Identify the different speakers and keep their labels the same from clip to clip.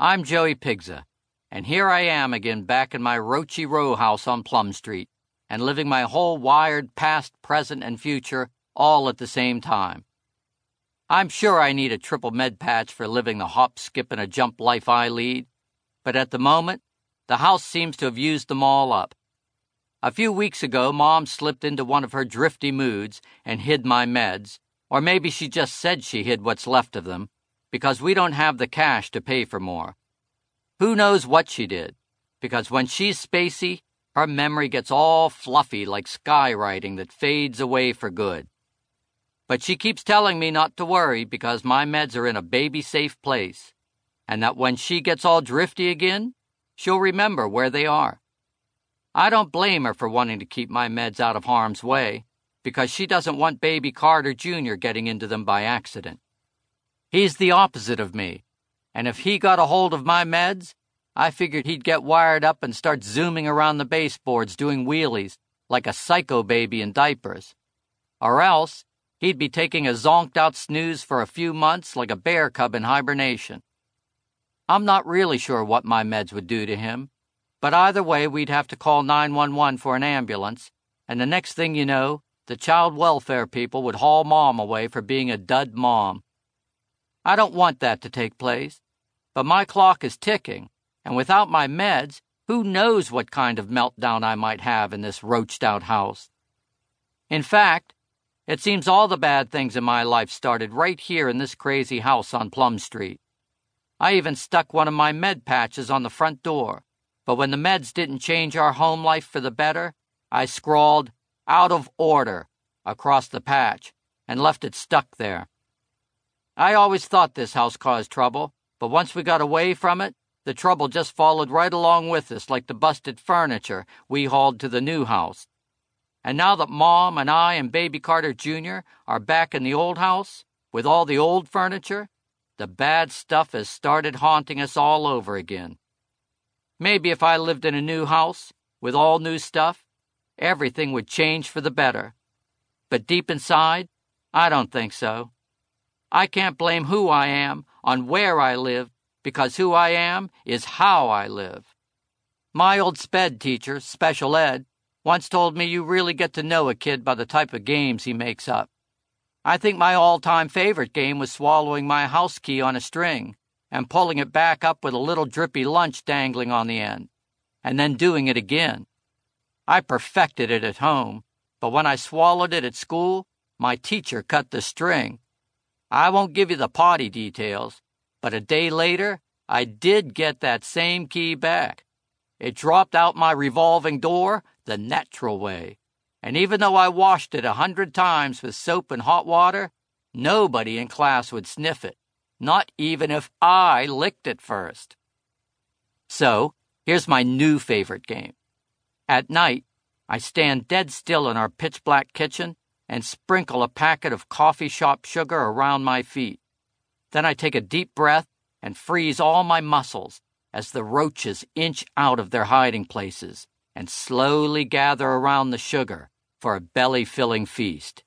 Speaker 1: I'm Joey Pigza, and here I am again back in my roachy row house on Plum Street, and living my whole wired past, present, and future all at the same time. I'm sure I need a triple med patch for living the hop, skip, and a jump life I lead, but at the moment, the house seems to have used them all up. A few weeks ago, Mom slipped into one of her drifty moods and hid my meds, or maybe she just said she hid what's left of them because we don't have the cash to pay for more. Who knows what she did? Because when she's spacey, her memory gets all fluffy like skywriting that fades away for good. But she keeps telling me not to worry because my meds are in a baby safe place, and that when she gets all drifty again, she'll remember where they are. I don't blame her for wanting to keep my meds out of harm's way, because she doesn't want baby Carter Jr. getting into them by accident. He's the opposite of me. And if he got a hold of my meds, I figured he'd get wired up and start zooming around the baseboards doing wheelies like a psycho baby in diapers. Or else, he'd be taking a zonked out snooze for a few months like a bear cub in hibernation. I'm not really sure what my meds would do to him, but either way, we'd have to call 911 for an ambulance, and the next thing you know, the child welfare people would haul mom away for being a dud mom. I don't want that to take place. But my clock is ticking, and without my meds, who knows what kind of meltdown I might have in this roached out house. In fact, it seems all the bad things in my life started right here in this crazy house on Plum Street. I even stuck one of my med patches on the front door, but when the meds didn't change our home life for the better, I scrawled, out of order, across the patch, and left it stuck there. I always thought this house caused trouble, but once we got away from it, the trouble just followed right along with us like the busted furniture we hauled to the new house. And now that Mom and I and Baby Carter Jr. are back in the old house, with all the old furniture, the bad stuff has started haunting us all over again. Maybe if I lived in a new house, with all new stuff, everything would change for the better. But deep inside, I don't think so. I can't blame who I am on where I live because who I am is how I live. My old SPED teacher, special ed, once told me you really get to know a kid by the type of games he makes up. I think my all time favorite game was swallowing my house key on a string and pulling it back up with a little drippy lunch dangling on the end, and then doing it again. I perfected it at home, but when I swallowed it at school, my teacher cut the string I won't give you the potty details, but a day later, I did get that same key back. It dropped out my revolving door the natural way. And even though I washed it a hundred times with soap and hot water, nobody in class would sniff it, not even if I licked it first. So, here's my new favorite game. At night, I stand dead still in our pitch black kitchen and sprinkle a packet of coffee shop sugar around my feet. Then I take a deep breath and freeze all my muscles as the roaches inch out of their hiding places and slowly gather around the sugar for a belly filling feast.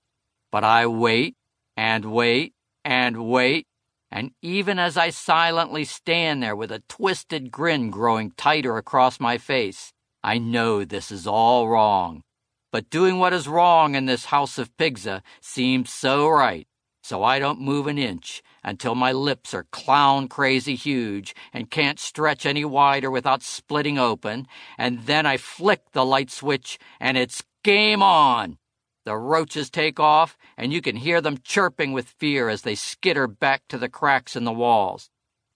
Speaker 1: But I wait and wait and wait, and even as I silently stand there with a twisted grin growing tighter across my face, I know this is all wrong. But doing what is wrong in this house of Pigza seems so right, so I don't move an inch until my lips are clown crazy huge and can't stretch any wider without splitting open, and then I flick the light switch and it's game on. The roaches take off, and you can hear them chirping with fear as they skitter back to the cracks in the walls.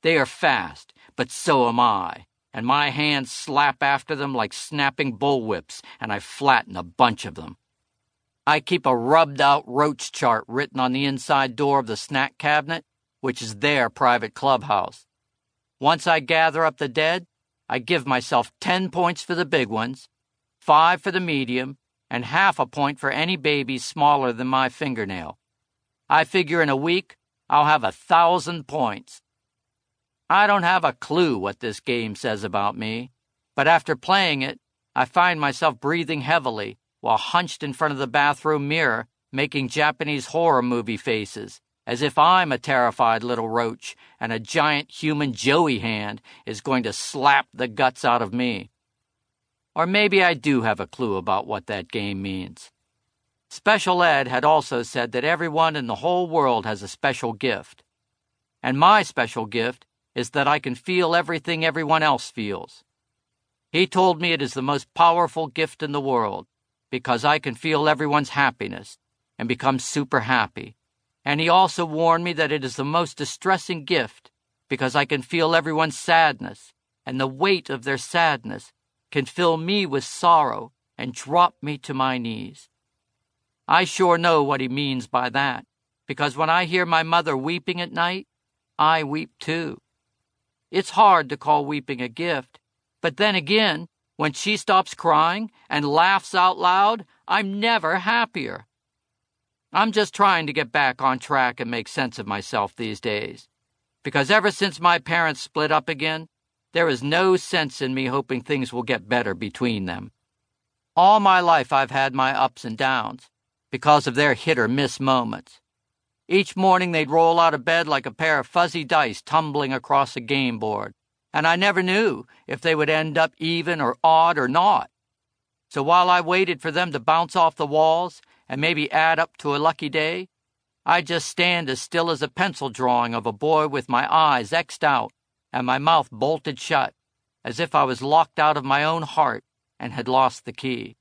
Speaker 1: They are fast, but so am I and my hands slap after them like snapping bullwhips, and I flatten a bunch of them. I keep a rubbed out roach chart written on the inside door of the snack cabinet, which is their private clubhouse. Once I gather up the dead, I give myself 10 points for the big ones, 5 for the medium, and half a point for any babies smaller than my fingernail. I figure in a week I'll have a thousand points. I don't have a clue what this game says about me, but after playing it, I find myself breathing heavily while hunched in front of the bathroom mirror making Japanese horror movie faces as if I'm a terrified little roach and a giant human Joey hand is going to slap the guts out of me. Or maybe I do have a clue about what that game means. Special Ed had also said that everyone in the whole world has a special gift. And my special gift is that I can feel everything everyone else feels. He told me it is the most powerful gift in the world because I can feel everyone's happiness and become super happy. And he also warned me that it is the most distressing gift because I can feel everyone's sadness, and the weight of their sadness can fill me with sorrow and drop me to my knees. I sure know what he means by that, because when I hear my mother weeping at night, I weep too. It's hard to call weeping a gift, but then again, when she stops crying and laughs out loud, I'm never happier. I'm just trying to get back on track and make sense of myself these days. Because ever since my parents split up again, there is no sense in me hoping things will get better between them. All my life I've had my ups and downs, because of their hit or miss moments. Each morning they'd roll out of bed like a pair of fuzzy dice tumbling across a game board, and I never knew if they would end up even or odd or not. So while I waited for them to bounce off the walls and maybe add up to a lucky day, I'd just stand as still as a pencil drawing of a boy with my eyes X'd out and my mouth bolted shut, as if I was locked out of my own heart and had lost the key.